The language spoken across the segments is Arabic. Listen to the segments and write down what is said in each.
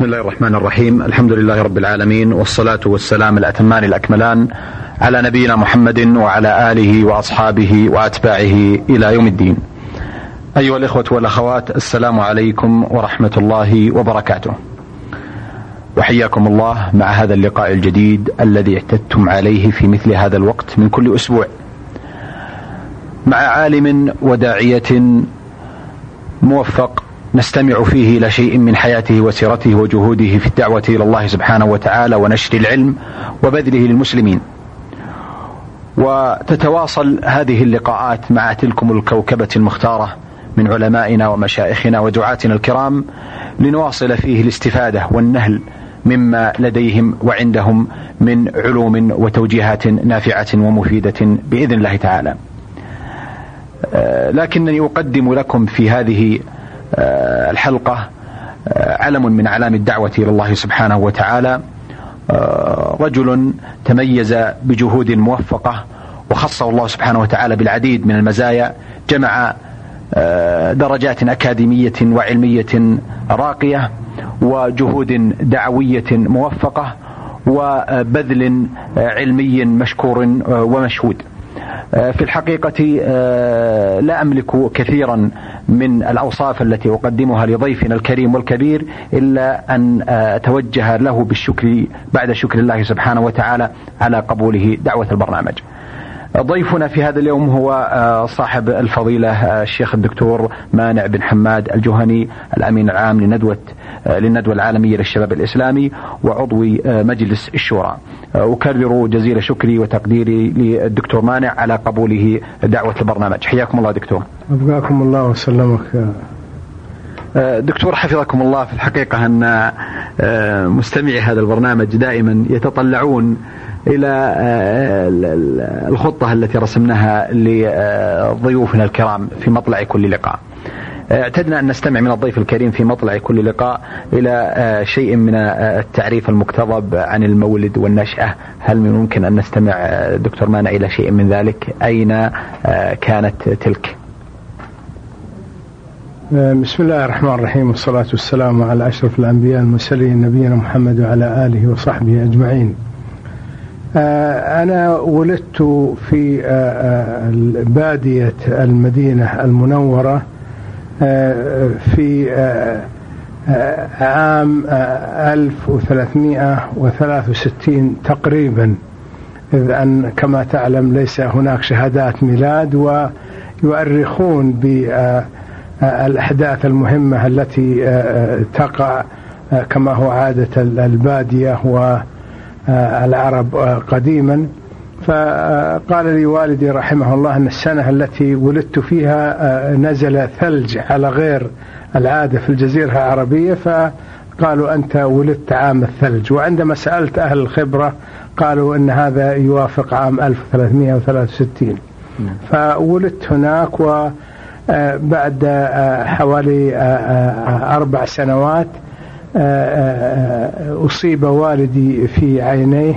بسم الله الرحمن الرحيم. الحمد لله رب العالمين والصلاة والسلام الأتمان الأكملان على نبينا محمد وعلى آله وأصحابه وأتباعه إلى يوم الدين. أيها الإخوة والأخوات السلام عليكم ورحمة الله وبركاته. وحياكم الله مع هذا اللقاء الجديد الذي اعتدتم عليه في مثل هذا الوقت من كل أسبوع. مع عالم وداعية موفق نستمع فيه إلى شيء من حياته وسيرته وجهوده في الدعوة إلى الله سبحانه وتعالى ونشر العلم وبذله للمسلمين. وتتواصل هذه اللقاءات مع تلكم الكوكبة المختارة من علمائنا ومشايخنا ودعاتنا الكرام لنواصل فيه الاستفادة والنهل مما لديهم وعندهم من علوم وتوجيهات نافعة ومفيدة بإذن الله تعالى. آه، لكنني أقدم لكم في هذه الحلقة آه، علم من أعلام الدعوة إلى الله سبحانه وتعالى آه، رجل تميز بجهود موفقة وخصه الله سبحانه وتعالى بالعديد من المزايا جمع درجات أكاديمية وعلمية راقية وجهود دعوية موفقة وبذل علمي مشكور ومشهود. في الحقيقة لا أملك كثيرا من الأوصاف التي أقدمها لضيفنا الكريم والكبير إلا أن أتوجه له بالشكر بعد شكر الله سبحانه وتعالى على قبوله دعوة البرنامج. ضيفنا في هذا اليوم هو آه، صاحب الفضيلة آه، الشيخ الدكتور مانع بن حماد الجهني الأمين العام لندوة آه، للندوة العالمية للشباب الإسلامي وعضو مجلس الشورى. أكرر جزيل شكري وتقديري للدكتور مانع على قبوله دعوة البرنامج. حياكم الله دكتور. أبقاكم الله وسلمك. دكتور حفظكم الله في الحقيقة أن مستمعي هذا البرنامج دائما يتطلعون إلى آه، الخطة التي رسمناها لضيوفنا الكرام في مطلع كل لقاء. اعتدنا أن نستمع من الضيف الكريم في مطلع كل لقاء إلى آه، شيء من آه، التعريف المقتضب عن المولد والنشأة، هل من ممكن أن نستمع دكتور مانع إلى شيء من ذلك؟ أين كانت تلك؟ بسم الله الرحمن الرحيم والصلاة والسلام على أشرف الأنبياء المرسلين نبينا محمد وعلى آله وصحبه أجمعين آه، أنا ولدت في آه، آه، بادية المدينة المنورة في عام 1363 تقريبا. إذ أن كما تعلم ليس هناك شهادات ميلاد ويؤرخون بالأحداث المهمة التي تقع كما هو عادة البادية و آه، العرب آه، قديما. فقال لي والدي رحمه الله أن السنة التي ولدت فيها آه، نزل ثلج على غير العادة في الجزيرة العربية فقالوا أنت ولدت عام الثلج. وعندما سألت أهل الخبرة قالوا أن هذا يوافق عام 1363 نعم. فولدت هناك وبعد حوالي أربع سنوات أصيب والدي في عينيه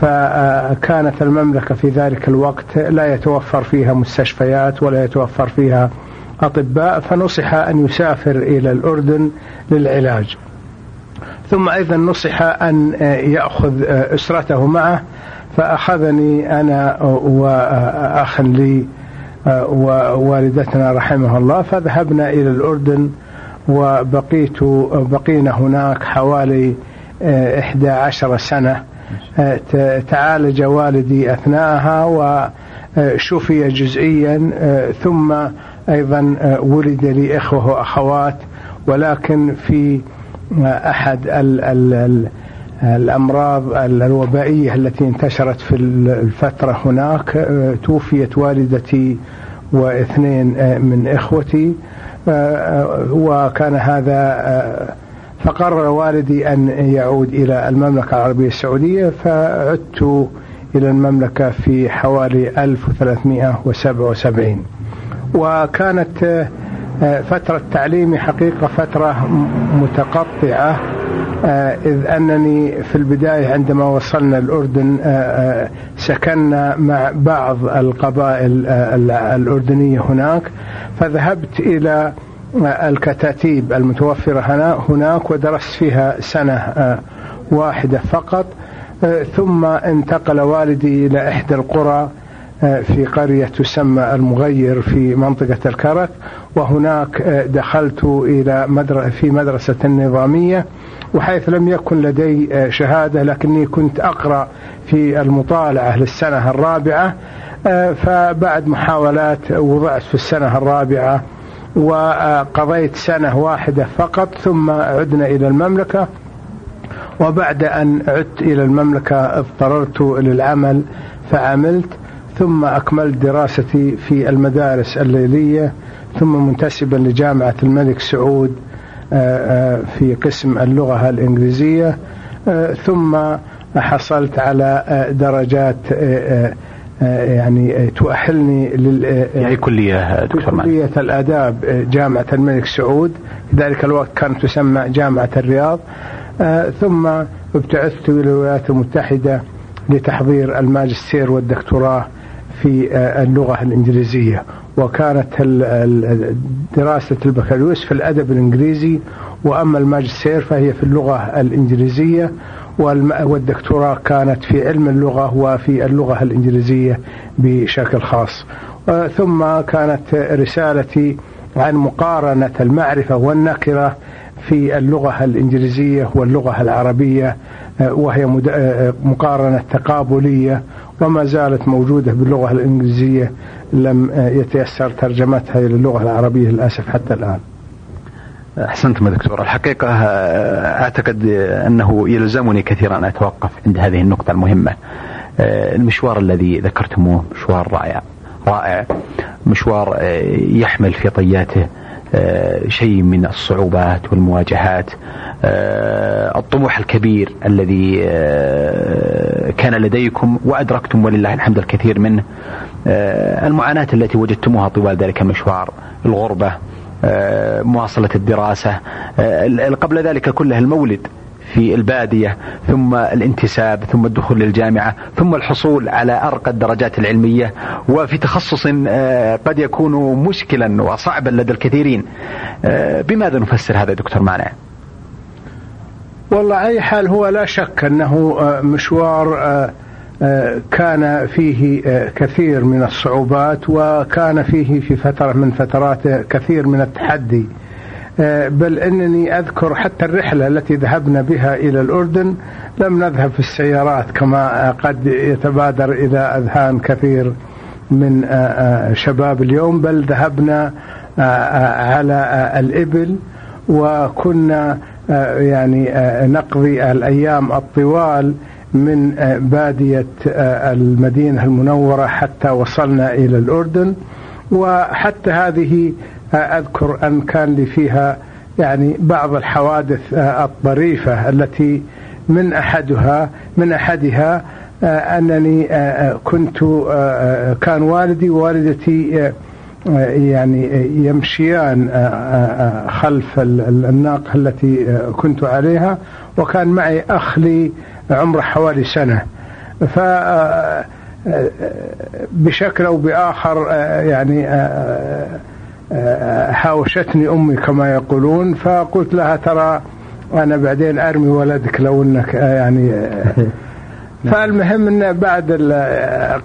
فكانت المملكة في ذلك الوقت لا يتوفر فيها مستشفيات ولا يتوفر فيها أطباء فنصح أن يسافر إلى الأردن للعلاج. ثم أيضا نصح أن يأخذ أسرته معه فأخذني أنا وأخ لي ووالدتنا رحمه الله فذهبنا إلى الأردن وبقيت بقينا هناك حوالي آه، إحدى عشر سنة آه، تعالج والدي أثناءها وشفي جزئيا آه، ثم أيضا ولد لي إخوة وأخوات ولكن في أحد ال ال ال الأمراض الوبائية التي انتشرت في الفترة هناك توفيت والدتي واثنين من إخوتي. وكان هذا فقرر والدي أن يعود إلى المملكة العربية السعودية فعدت إلى المملكة في حوالي 1377 وكانت فترة تعليمي حقيقة فترة متقطعة. إذ أنني في البداية عندما وصلنا الأردن سكننا مع بعض القبائل الأردنية هناك فذهبت إلى الكتاتيب المتوفرة هناك ودرست فيها سنة واحدة فقط ثم انتقل والدي إلى إحدى القرى في قرية تسمى المغير في منطقة الكرك وهناك دخلت إلى مدرسة في مدرسة نظامية وحيث لم يكن لدي شهادة لكني كنت أقرأ في المطالعة للسنة الرابعة فبعد محاولات وضعت في السنة الرابعة وقضيت سنة واحدة فقط ثم عدنا إلى المملكة وبعد أن عدت إلى المملكة اضطررت للعمل فعملت. ثم أكملت دراستي في المدارس الليلية ثم منتسبا لجامعة الملك سعود آه، آه، في قسم اللغة الإنجليزية آه، ثم حصلت على درجات يعني تؤهلني لل يعني كلية دكتور كلية الآداب جامعة الملك سعود. في ذلك الوقت كانت تسمى جامعة الرياض. ثم ابتعثت إلى الولايات المتحدة لتحضير الماجستير والدكتوراه. في اللغة الإنجليزية. وكانت دراسة البكالوريوس في الأدب الإنجليزي. وأما الماجستير فهي في اللغة الإنجليزية. والدكتوراه كانت في علم اللغة وفي اللغة الإنجليزية بشكل خاص. ثم كانت رسالتي عن مقارنة المعرفة والنكرة في اللغة الإنجليزية واللغة العربية. وهي مقارنة تقابلية وما زالت موجودة باللغة الإنجليزية لم يتيسر ترجمتها إلى اللغة العربية للأسف حتى الآن. أحسنتم دكتور. الحقيقة أعتقد أنه يلزمني كثيرا أن أتوقف عند هذه النقطة المهمة. المشوار الذي ذكرتموه مشوار رائع. رائع. مشوار يحمل في طياته. شيء من الصعوبات والمواجهات. الطموح الكبير الذي كان لديكم وأدركتم ولله الحمد الكثير منه. المعاناة التي وجدتموها طوال ذلك المشوار الغربة مواصلة الدراسة قبل ذلك كله المولد. في البادية ثم الانتساب ثم الدخول للجامعة ثم الحصول على أرقى الدرجات العلمية. وفي تخصص قد يكون مشكلا وصعبا لدى الكثيرين. بماذا نفسر هذا دكتور مانع والله أي حال هو لا شك أنه مشوار كان فيه كثير من الصعوبات وكان فيه في فترة من فتراته كثير من التحدي. بل إنني أذكر حتى الرحلة التي ذهبنا بها إلى الأردن. لم نذهب في السيارات كما قد يتبادر إلى أذهان كثير من شباب اليوم بل ذهبنا على الإبل وكنا يعني نقضي الأيام الطوال من بادية المدينة المنورة حتى وصلنا إلى الأردن. وحتى هذه أذكر أن كان لي فيها يعني بعض الحوادث الطريفة التي من أحدها من أحدها أنني كنت كان والدي ووالدتي يعني يمشيان خلف الناقة التي كنت عليها وكان معي أخ لي عمره حوالي سنة. ف بشكل أو بآخر يعني حاوشتني أمي كما يقولون فقلت لها ترى أنا بعدين أرمي ولدك لو إنك يعني فالمهم إن بعد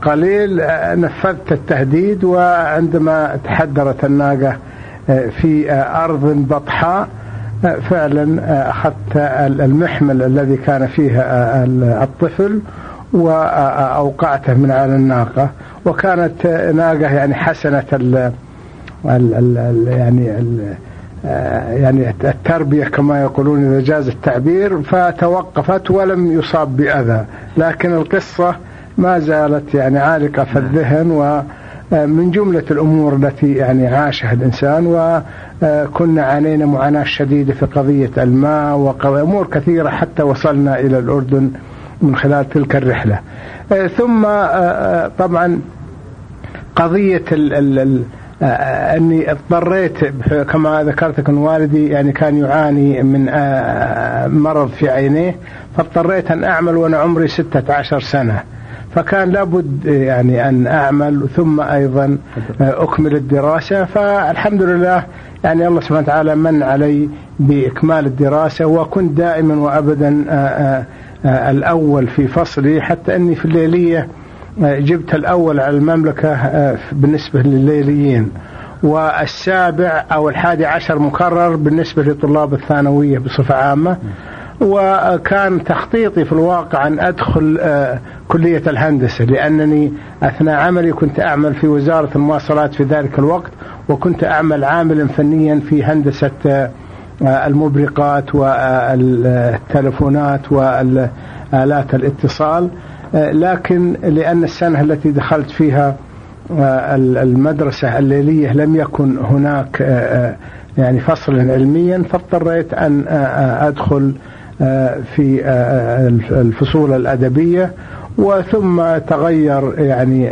قليل نفذت التهديد وعندما تحدرت الناقة في أرض بطحاء فعلا أخذت المحمل الذي كان فيها الطفل واوقعته من على الناقة وكانت ناقة يعني حسنة ال ال يعني ال يعني التربية كما يقولون إذا جاز التعبير فتوقفت ولم يصاب بأذى. لكن القصة ما زالت يعني عالقة في الذهن ومن جملة الأمور التي يعني عاشها الإنسان وكنا عانينا معاناة شديدة في قضية الماء وأمور كثيرة حتى وصلنا إلى الأردن من خلال تلك الرحلة. ثم طبعا قضية ال آه، اني اضطريت كما ذكرت ان والدي يعني كان يعاني من آه، مرض في عينيه فاضطريت ان اعمل وأنا عمري 16 سنة. فكان لابد يعني أن أعمل ثم أيضا أكمل الدراسة. فالحمد لله يعني الله سبحانه وتعالى من علي بإكمال الدراسة وكنت دائما وأبدا الأول في فصلي حتى أني في الليلية جبت الأول على المملكة بالنسبة لليليين. والسابع أو الحادي عشر مكرر بالنسبة لطلاب الثانوية بصفة عامة. وكان تخطيطي في الواقع أن أدخل آه، كلية الهندسة لأنني أثناء عملي كنت أعمل في وزارة المواصلات في ذلك الوقت وكنت أعمل عاملا فنيا في هندسة آه، المبرقات والتلفونات والآلات الاتصال. آه، لكن لأن السنة التي دخلت فيها المدرسة الليلية لم يكن هناك يعني فصلا علميا فاضطريت أن أدخل في الفصول الأدبية وثم تغير يعني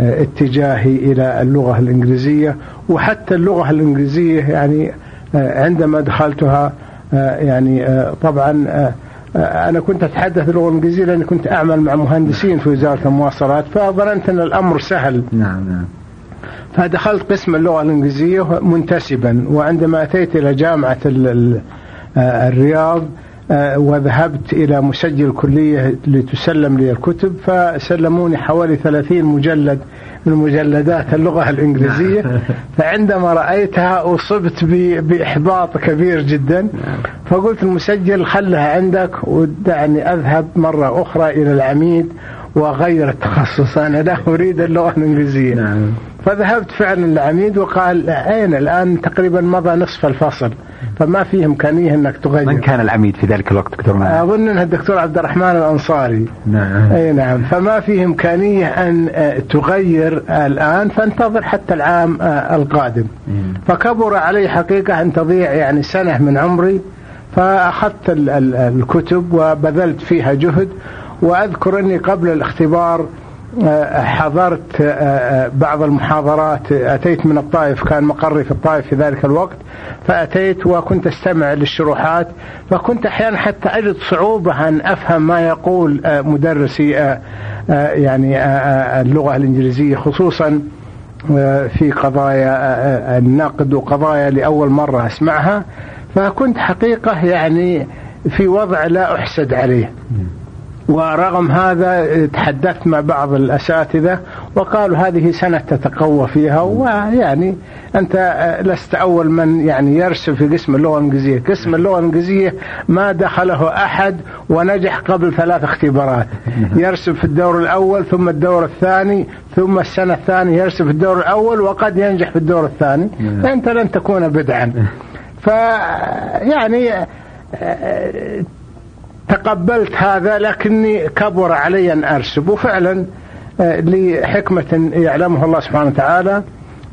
اتجاهي إلى اللغة الإنجليزية. وحتى اللغة الإنجليزية يعني عندما دخلتها يعني طبعا أنا كنت أتحدث اللغة الإنجليزية لأني كنت أعمل مع مهندسين في وزارة المواصلات فظننت أن الأمر سهل. نعم نعم. فدخلت قسم اللغة الإنجليزية منتسبا وعندما أتيت إلى جامعة الرياض آه، وذهبت إلى مسجل الكلية لتسلم لي الكتب فسلموني حوالي 30 مجلد من مجلدات اللغة الإنجليزية. فعندما رأيتها أصبت بإحباط كبير جدا. فقلت المسجل خلها عندك ودعني أذهب مرة أخرى إلى العميد وأغير التخصص أنا لا أريد اللغة الإنجليزية. نعم. فذهبت فعلا للعميد وقال أين؟ الآن تقريبا مضى نصف الفصل. فما في إمكانية أنك تغير. من كان العميد في ذلك الوقت دكتور مالك؟ أظن أنه الدكتور عبد الرحمن الأنصاري. نعم. أي نعم. فما في إمكانية أن آه، تغير الآن فانتظر حتى العام آه، القادم. فكبر علي حقيقة أن تضيع يعني سنة من عمري. فأخذت الكتب وبذلت فيها جهد. وأذكر أني قبل الاختبار حضرت آه، آه، بعض المحاضرات. أتيت من الطائف كان مقري في الطائف في ذلك الوقت. فأتيت وكنت أستمع للشروحات. فكنت أحيانا حتى أجد صعوبة أن أفهم ما يقول آه، مدرسي يعني اللغة الإنجليزية خصوصا في قضايا النقد وقضايا لأول مرة أسمعها. فكنت حقيقة يعني في وضع لا أحسد عليه. ورغم هذا تحدثت مع بعض الأساتذة وقالوا هذه سنة تتقوى فيها ويعني أنت لست أول من يعني يرسم في قسم اللغة الإنجليزية. قسم اللغة الإنجليزية ما دخله أحد ونجح قبل ثلاث اختبارات. يرسم في الدور الأول ثم الدور الثاني ثم السنة الثانية يرسم في الدور الأول وقد ينجح في الدور الثاني. فأنت لن تكون بدعا. فيعني تقبلت هذا لكني كبر علي أن أرسب. وفعلا آه، لحكمة يعلمها الله سبحانه وتعالى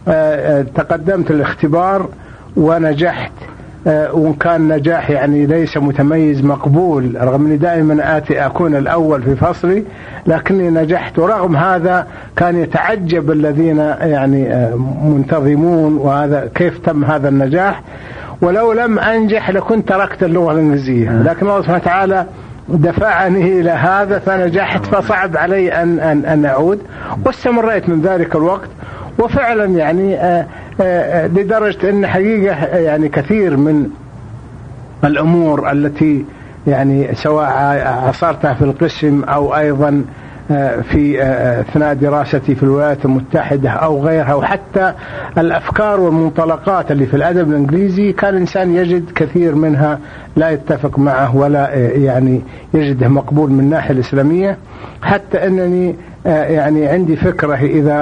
آه، آه، تقدمت الاختبار ونجحت وإن كان نجاح يعني ليس متميز مقبول رغم أني دائما آتي أكون الأول في فصلي لكني نجحت. ورغم هذا كان يتعجب الذين يعني منتظمون وهذا كيف تم هذا النجاح. ولو لم أنجح لكنت تركت اللغة الإنجليزية آه. لكن الله سبحانه وتعالى دفعني إلى هذا فنجحت فصعب علي أن, أن, أن أعود واستمريت من ذلك الوقت وفعلا يعني آه، آه، لدرجة أن حقيقة يعني كثير من الأمور التي يعني سواء عصرتها في القسم أو أيضا في أثناء دراستي في الولايات المتحدة أو غيرها وحتى الأفكار والمنطلقات اللي في الأدب الإنجليزي كان الإنسان يجد كثير منها لا يتفق معه ولا يعني يجده مقبول من الناحية الإسلامية. حتى أنني يعني عندي فكرة إذا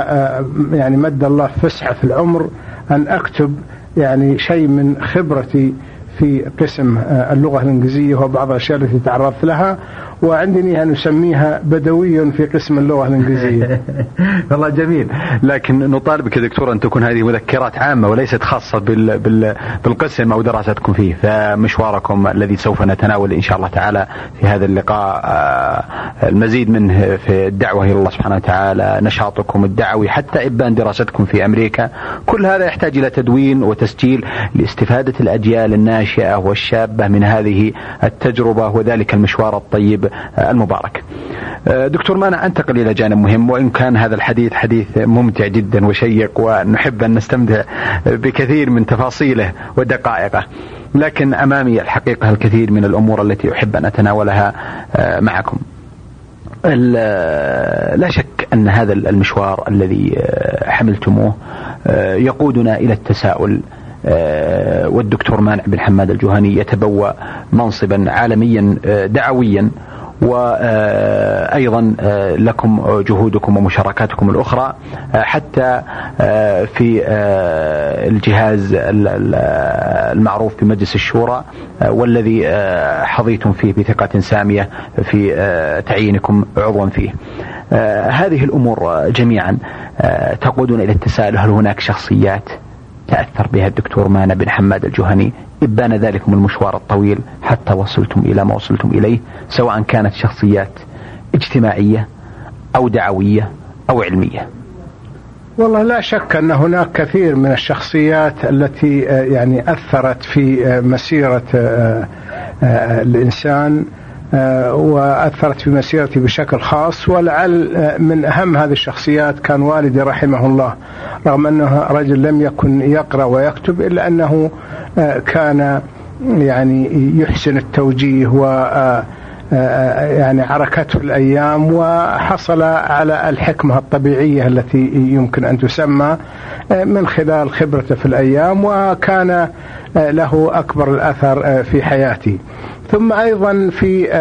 يعني مد الله فسحة في العمر أن أكتب يعني شيء من خبرتي في قسم اللغة الإنجليزية وبعض الأشياء التي تعرضت لها. وعندني أن أسميها بدوي في قسم اللغة الإنجليزية. والله جميل. لكن نطالبك يا دكتور أن تكون هذه مذكرات عامة وليست خاصة بال بال بالقسم أو دراستكم فيه. فمشواركم الذي سوف نتناول إن شاء الله تعالى في هذا اللقاء آه، المزيد منه في الدعوة إلى الله سبحانه وتعالى نشاطكم الدعوي حتى إبان دراستكم في أمريكا. كل هذا يحتاج إلى تدوين وتسجيل لاستفادة الأجيال الناشئة والشابة من هذه التجربة وذلك المشوار الطيب المبارك. دكتور مانع أنتقل إلى جانب مهم وإن كان هذا الحديث حديث ممتع جدا وشيق ونحب أن نستمتع بكثير من تفاصيله ودقائقه. لكن أمامي الحقيقة الكثير من الأمور التي أحب أن أتناولها معكم. لا شك أن هذا المشوار الذي حملتموه يقودنا إلى التساؤل والدكتور مانع بن حماد الجهني يتبوأ منصبا عالميا دعويا وأيضا لكم جهودكم ومشاركاتكم الأخرى حتى في الجهاز المعروف بمجلس الشورى والذي حظيتم فيه بثقة سامية في تعيينكم عضوا فيه. هذه الأمور جميعا تقودنا إلى التساؤل هل هناك شخصيات تأثر بها الدكتور مانا بن حماد الجهني إبان ذلكم المشوار الطويل حتى وصلتم إلى ما وصلتم إليه سواء كانت شخصيات اجتماعية أو دعوية أو علمية. والله لا شك أن هناك كثير من الشخصيات التي يعني أثرت في مسيرة الإنسان وأثرت في مسيرتي بشكل خاص ولعل من أهم هذه الشخصيات كان والدي رحمه الله رغم أنه رجل لم يكن يقرأ ويكتب إلا أنه كان يعني يحسن التوجيه و يعني عركته الأيام وحصل على الحكمة الطبيعية التي يمكن أن تسمى من خلال خبرته في الأيام وكان له أكبر الأثر في حياتي. ثم أيضا في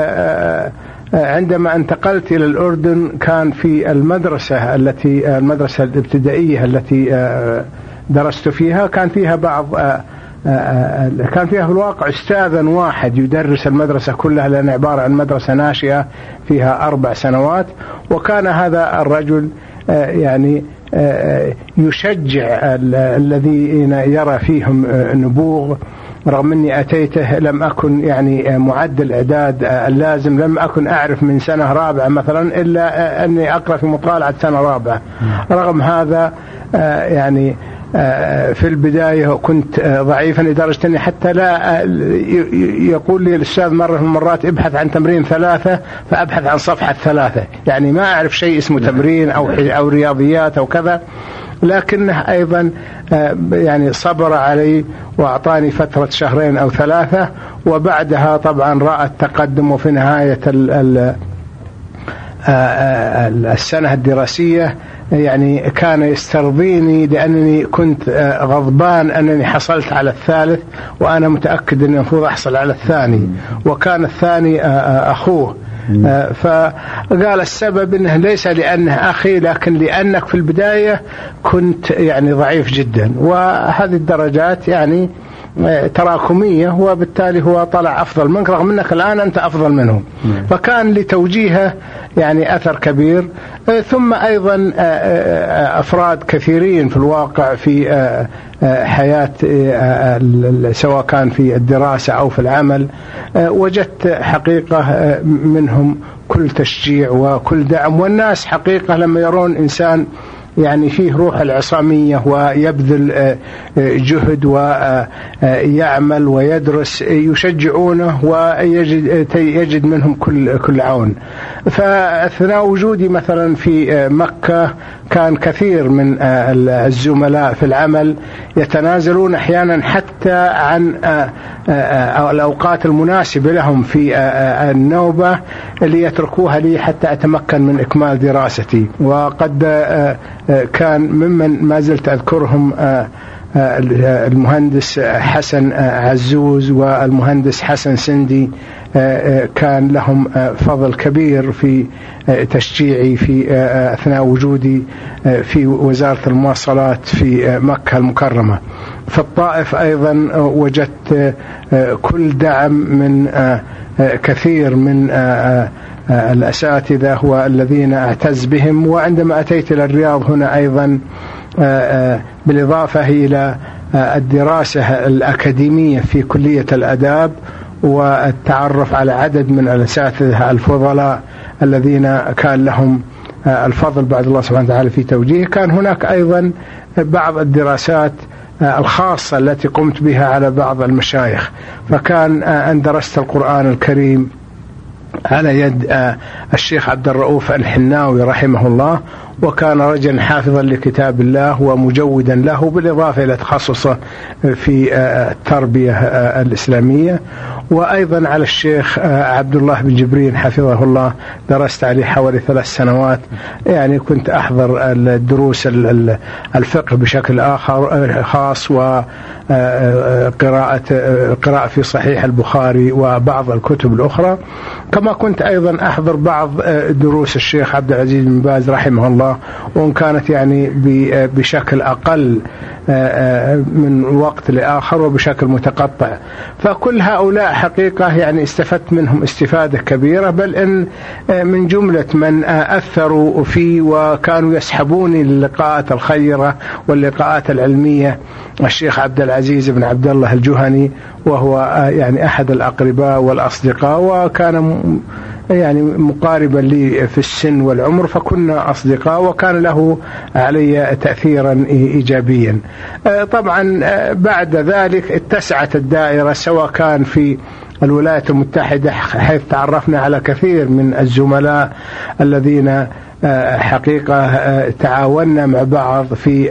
عندما انتقلت إلى الأردن كان في المدرسة التي المدرسة الابتدائية التي درست فيها. كان فيها بعض كان فيها في الواقع استاذا واحد يدرس المدرسة كلها لأن عبارة عن مدرسة ناشئة فيها أربع سنوات. وكان هذا الرجل يعني يشجع الذين يرى فيهم نبوغ. رغم أني أتيته لم أكن يعني معدل الاعداد اللازم لم أكن أعرف من سنة رابعة مثلا إلا أني أقرأ في مطالعة سنة رابعة. رغم هذا يعني في البداية كنت ضعيفا لدرجة أني حتى لا يقول لي الأستاذ مرة من المرات ابحث عن تمرين ثلاثة فأبحث عن صفحة ثلاثة. يعني ما أعرف شيء اسمه تمرين أو أو رياضيات أو كذا. لكنه أيضا يعني صبر علي وأعطاني فترة شهرين أو ثلاثة وبعدها طبعا رأى التقدم وفي نهاية السنة الدراسية. يعني كان يسترضيني لأنني كنت غضبان أنني حصلت على الثالث وأنا متأكد أني المفروض أحصل على الثاني. وكان الثاني أخوه. فقال السبب إنه ليس لأنه أخي لكن لأنك في البداية كنت يعني ضعيف جدا. وهذه الدرجات يعني تراكمية وبالتالي هو طلع أفضل منك رغم أنك الآن أنت أفضل منه فكان لتوجيهه يعني أثر كبير. ثم أيضا أفراد كثيرين في الواقع في حياة سواء كان في الدراسة أو في العمل وجدت حقيقة منهم كل تشجيع وكل دعم. والناس حقيقة لما يرون إنسان يعني فيه روح العصامية ويبذل جهد ويعمل ويدرس يشجعونه ويجد يجد منهم كل كل عون. فأثناء وجودي مثلا في مكة كان كثير من الزملاء في العمل يتنازلون أحيانا حتى عن الأوقات المناسبة لهم في النوبة ليتركوها لي حتى أتمكن من إكمال دراستي وقد كان ممن ما زلت أذكرهم المهندس حسن عزوز والمهندس حسن سندي كان لهم فضل كبير في تشجيعي في أثناء وجودي في وزارة المواصلات في مكة المكرمة. في الطائف أيضا وجدت كل دعم من كثير من الأساتذة والذين أعتز بهم وعندما أتيت إلى الرياض هنا أيضا بالإضافة إلى الدراسة الأكاديمية في كلية الأداب والتعرف على عدد من الأساتذة الفضلاء الذين كان لهم الفضل بعد الله سبحانه وتعالى في توجيه كان هناك أيضا بعض الدراسات الخاصة التي قمت بها على بعض المشايخ. فكان أن درست القرآن الكريم على يد آه، الشيخ عبد الرؤوف الحناوي رحمه الله وكان رجلا حافظا لكتاب الله ومجودا له بالإضافة إلى تخصصه في آه، التربية آه، الإسلامية. وأيضا على الشيخ عبد الله بن جبرين حفظه الله درست عليه حوالي ثلاث سنوات. يعني كنت أحضر الدروس الفقه بشكل آخر خاص وقراءة قراءة في صحيح البخاري وبعض الكتب الأخرى. كما كنت أيضا أحضر بعض آه، دروس الشيخ عبد العزيز بن باز رحمه الله وإن كانت يعني آه، بشكل أقل آه، من وقت لآخر وبشكل متقطع. فكل هؤلاء حقيقة يعني استفدت منهم استفادة كبيرة بل إن من جملة من أثروا في وكانوا يسحبوني للقاءات الخيرة واللقاءات العلمية. الشيخ عبد العزيز بن عبد الله الجهني وهو يعني أحد الأقرباء والأصدقاء وكان يعني مقاربا لي في السن والعمر فكنا أصدقاء وكان له علي تأثيرا إيجابيا. آه، طبعا آه، بعد ذلك اتسعت الدائرة سواء كان في الولايات المتحدة حيث تعرفنا على كثير من الزملاء الذين آه، حقيقة تعاوننا مع بعض في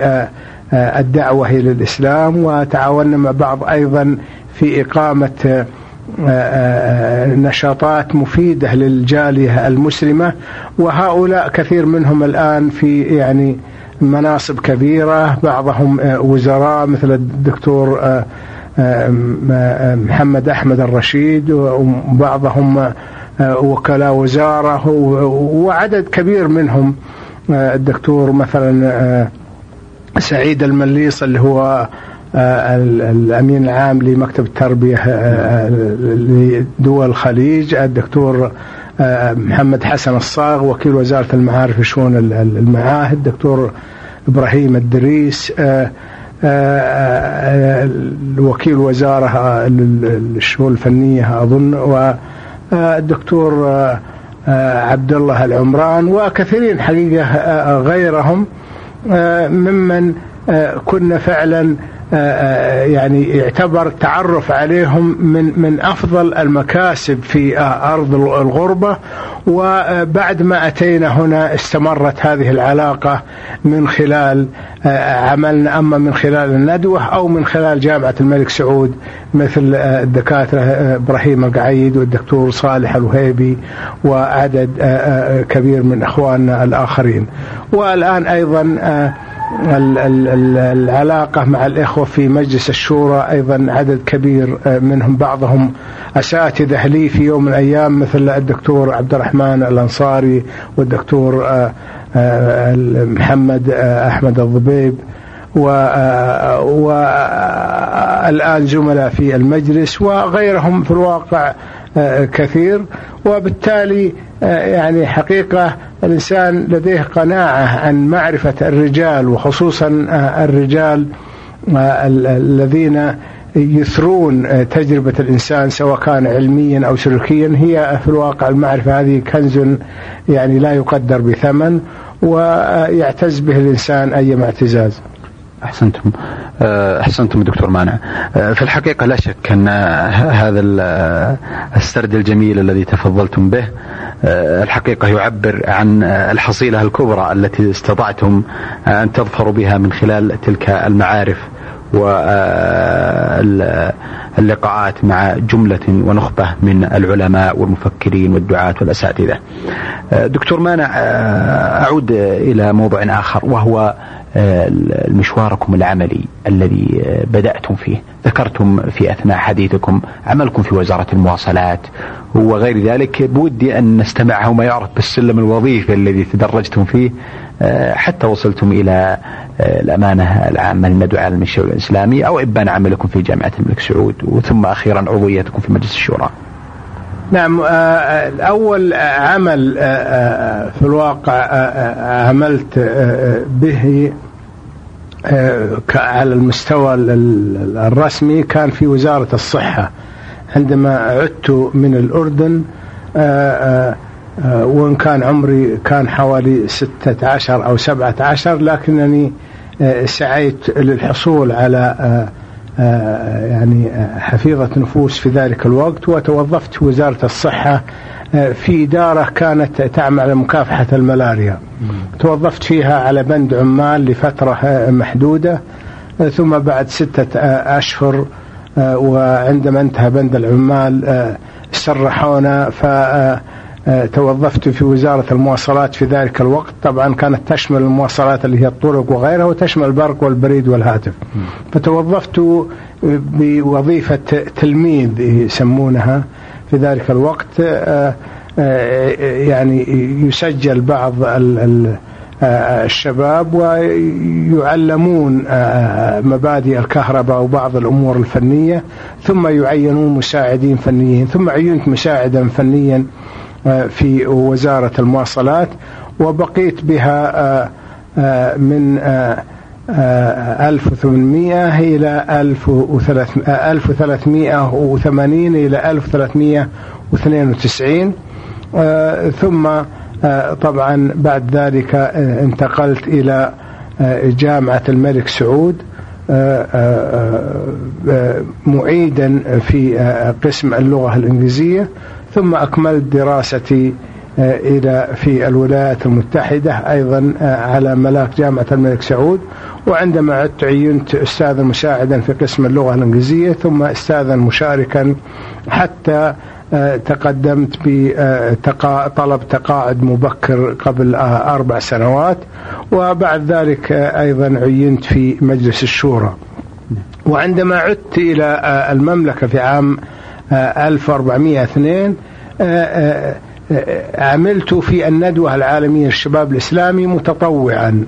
الدعوة إلى الإسلام وتعاوننا مع بعض أيضا في إقامة نشاطات مفيدة للجالية المسلمة وهؤلاء كثير منهم الآن في يعني مناصب كبيرة بعضهم آه، وزراء مثل الدكتور محمد أحمد الرشيد وبعضهم وكلاء وزارة وعدد كبير منهم الدكتور مثلا سعيد المليص اللي هو آه، الأمين العام لمكتب التربية آه، آه، لدول الخليج الدكتور محمد حسن الصاغ وكيل وزارة المعارف وشؤون المعاهد الدكتور إبراهيم الدريس وكيل وزارة للشؤون الفنية أظن والدكتور عبد الله العمران وكثيرين حقيقة غيرهم ممن كنا فعلا آه، آه، يعني يعتبر تعرف عليهم من من أفضل المكاسب في آه، أرض الغربة وبعد ما أتينا هنا استمرت هذه العلاقة من خلال عملنا أما من خلال الندوة أو من خلال جامعة الملك سعود مثل الدكاترة إبراهيم القعيد والدكتور صالح الوهيبي وعدد كبير من إخواننا الآخرين. والآن أيضا العلاقة مع الإخوة في مجلس الشورى أيضا عدد كبير آه، منهم بعضهم أساتذة. لي في يوم من الأيام مثل الدكتور عبد الرحمن الأنصاري والدكتور آه، آه، محمد أحمد الضبيب والآن زملاء في المجلس وغيرهم في الواقع. كثير وبالتالي يعني حقيقة الإنسان لديه قناعة عن معرفة الرجال وخصوصا الرجال الذين يثرون تجربة الإنسان سواء كان علميا أو سلوكيا. هي في الواقع المعرفة هذه كنز يعني لا يقدر بثمن ويعتز به الإنسان أي اعتزاز. أحسنتم. آه، أحسنتم دكتور مانع. آه، في الحقيقة لا شك أن هذا السرد الجميل الذي تفضلتم به آه، الحقيقة يعبر عن الحصيلة الكبرى التي استطعتم أن تظفروا بها من خلال تلك المعارف واللقاءات مع جملة ونخبة من العلماء والمفكرين والدعاة والأساتذة. دكتور مانع أعود إلى موضوع آخر وهو مشواركم العملي الذي بدأتم فيه. ذكرتم في أثناء حديثكم عملكم في وزارة المواصلات وغير ذلك. بودي أن نستمع ما يعرف بالسلم الوظيفي الذي تدرجتم فيه حتى وصلتم إلى الأمانة العامة للندوة على الشؤون الإسلامي أو إبان عملكم في جامعة الملك سعود. وثم أخيرا عضويتكم في مجلس الشورى. نعم أول عمل في الواقع عملت به على المستوى الرسمي كان في وزارة الصحة. عندما عدت من الأردن وإن كان عمري كان حوالي ستة عشر أو سبعة عشر لكنني سعيت للحصول على يعني حفيظة نفوس في ذلك الوقت وتوظفت في وزارة الصحة في دارة كانت تعمل على مكافحة الملاريا. توظفت فيها على بند عمال لفترة محدودة ثم بعد ستة أشهر وعندما انتهى بند العمال سرحونا ف توظفت في وزارة المواصلات في ذلك الوقت. طبعا كانت تشمل المواصلات اللي هي الطرق وغيرها وتشمل البرق والبريد والهاتف. فتوظفت بوظيفة تلميذ يسمونها. في ذلك الوقت آه، آه، يعني يسجل بعض آه، الشباب ويعلمون مبادئ الكهرباء وبعض الأمور الفنية ثم يعينون مساعدين فنيين ثم عينت مساعدا فنيا في وزارة المواصلات وبقيت بها من 1800 إلى 1380 إلى 1392 آه، ثم آه، طبعا بعد ذلك آه، انتقلت إلى جامعة الملك سعود معيدا في قسم اللغة الإنجليزية. ثم أكملت دراستي إلى في الولايات المتحدة أيضا على ملاك جامعة الملك سعود. وعندما عدت عينت أستاذا مساعدا في قسم اللغة الإنجليزية ثم أستاذا مشاركا حتى آه، تقدمت بطلب تقاعد مبكر قبل آه، أربع سنوات. وبعد ذلك آه، أيضا عينت في مجلس الشورى. وعندما عدت إلى المملكة في عام 1402 عملت في الندوة العالمية للشباب الإسلامي متطوعا.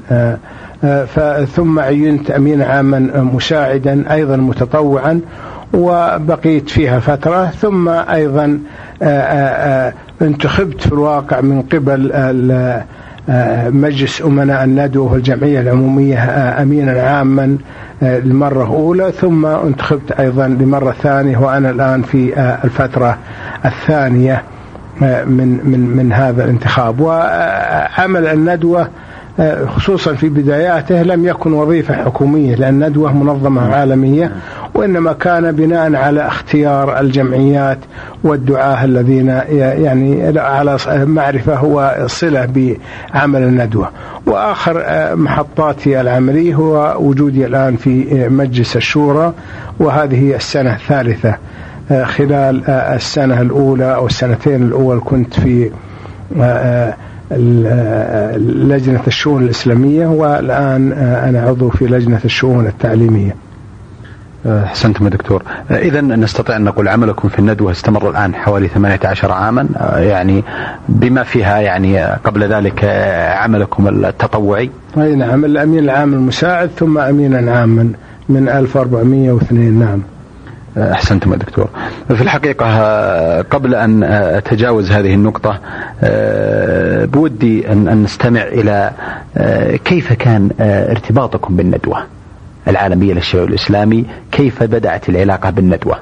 ثم عينت أمين عاما مساعدا أيضا متطوعا وبقيت فيها فترة. ثم أيضا انتخبت في الواقع من قبل مجلس أمناء الندوة والجمعية العمومية أمينا عاما للمرة الأولى. ثم انتخبت أيضا لمرة ثانية وأنا الآن في الفترة الثانية. من من من هذا الانتخاب. وعمل الندوة خصوصا في بداياته لم يكن وظيفة حكومية لأن ندوة منظمة عالمية وإنما كان بناء على اختيار الجمعيات والدعاة الذين يعني على معرفة وصلة بعمل الندوة. وآخر محطاتي العملية هو وجودي الآن في مجلس الشورى وهذه هي السنة الثالثة خلال السنة الأولى أو السنتين الأول كنت في لجنة الشؤون الإسلامية والآن أنا عضو في لجنة الشؤون التعليمية. أحسنتم يا دكتور. اذا نستطيع أن نقول عملكم في الندوة استمر الآن حوالي 18 عاما. يعني بما فيها يعني قبل ذلك عملكم التطوعي. أي نعم الأمين العام المساعد ثم أمينا عاما من 1402 نعم. أحسنتم يا دكتور. في الحقيقة قبل أن أتجاوز هذه النقطة بودي ان نستمع إلى كيف كان ارتباطكم بالندوة العالمية للشباب الإسلامي، كيف بدأت العلاقة بالندوة؟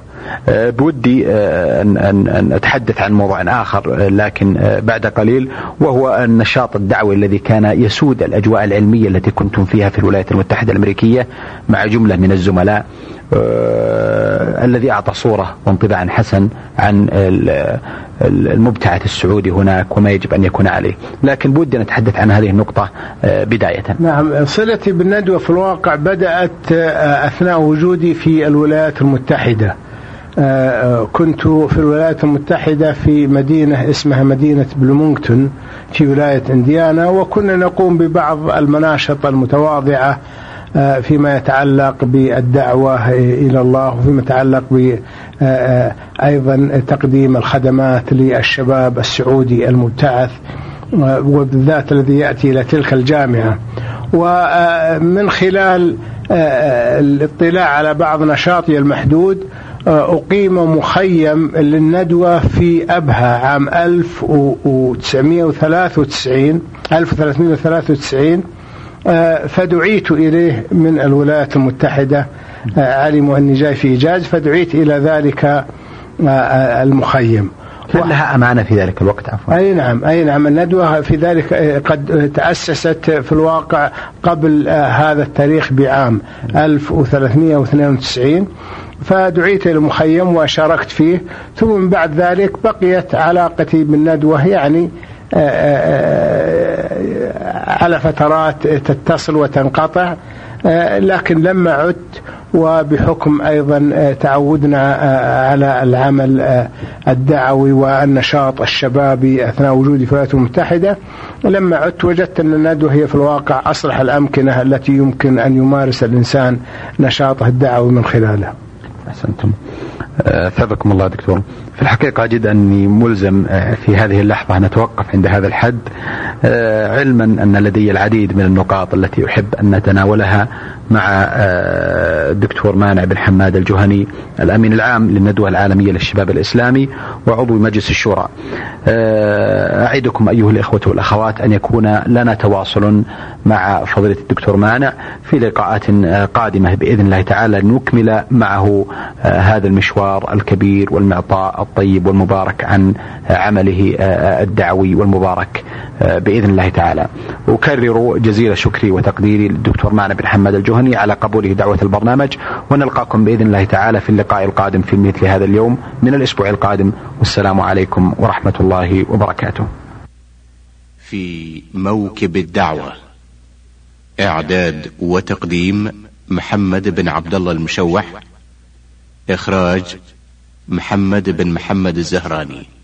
بودي أن, أن, أن أتحدث عن موضوع آخر لكن بعد قليل وهو النشاط الدعوي الذي كان يسود الأجواء العلمية التي كنتم فيها في الولايات المتحدة الأمريكية مع جملة من الزملاء الذي أعطى صورة وانطباعا حسن عن المبتعث السعودي هناك وما يجب أن يكون عليه. لكن بودي أن أتحدث عن هذه النقطة آه بداية. نعم صلتي بالندوة في الواقع بدأت آه أثناء وجودي في الولايات المتحدة. آه، كنت في الولايات المتحدة في مدينة اسمها مدينة بلومونغتون في ولاية إنديانا وكنا نقوم ببعض المناشط المتواضعة آه، فيما يتعلق بالدعوة إلى الله وفيما يتعلق ب آه، أيضا تقديم الخدمات للشباب السعودي المبتعث وبالذات الذي يأتي إلى تلك الجامعة. ومن خلال الاطلاع على بعض نشاطي المحدود أقيم مخيم للندوة في أبها عام 1993 1393 فدعيت إليه من الولايات المتحدة آه، علموا أني جاي في إيجاز فدعيت إلى ذلك آه، آه، المخيم. هل لها أمانة في ذلك الوقت؟ عفوا. أي نعم أي نعم. الندوة في ذلك قد تأسست في الواقع قبل هذا التاريخ بعام 1392 فدعيت إلى المخيم وشاركت فيه ثم بعد ذلك بقيت علاقتي بالندوة يعني آه، آه، آه، على فترات تتصل وتنقطع لكن لما عدت وبحكم أيضا تعودنا على العمل الدعوي والنشاط الشبابي أثناء وجودي في الولايات المتحدة لما عدت وجدت أن الندوة هي في الواقع أصلح الأمكنة التي يمكن أن يمارس الإنسان نشاطه الدعوي من خلالها. أحسنتم. أثابكم الله دكتور. في الحقيقة أجد أني ملزم آه، في هذه اللحظة أن أتوقف عند هذا الحد علما أن لدي العديد من النقاط التي أحب أن نتناولها مع الدكتور آه، مانع بن حماد الجهني الأمين العام للندوة العالمية للشباب الإسلامي وعضو مجلس الشورى. أعدكم أيها الإخوة والأخوات أن يكون لنا تواصل مع فضيلة الدكتور مانع في لقاءات قادمة بإذن الله تعالى نكمل معه هذا المشوار الكبير والمعطاء الطيب والمبارك عن عمله الدعوي والمبارك بإذن الله تعالى. أكرر جزيل شكري وتقديري للدكتور معنى بن حماد الجهني على قبوله دعوة البرنامج ونلقاكم بإذن الله تعالى في اللقاء القادم في مثل هذا اليوم من الأسبوع القادم والسلام عليكم ورحمة الله وبركاته. في موكب الدعوة إعداد وتقديم محمد بن عبد الله المشوح إخراج محمد بن محمد الزهراني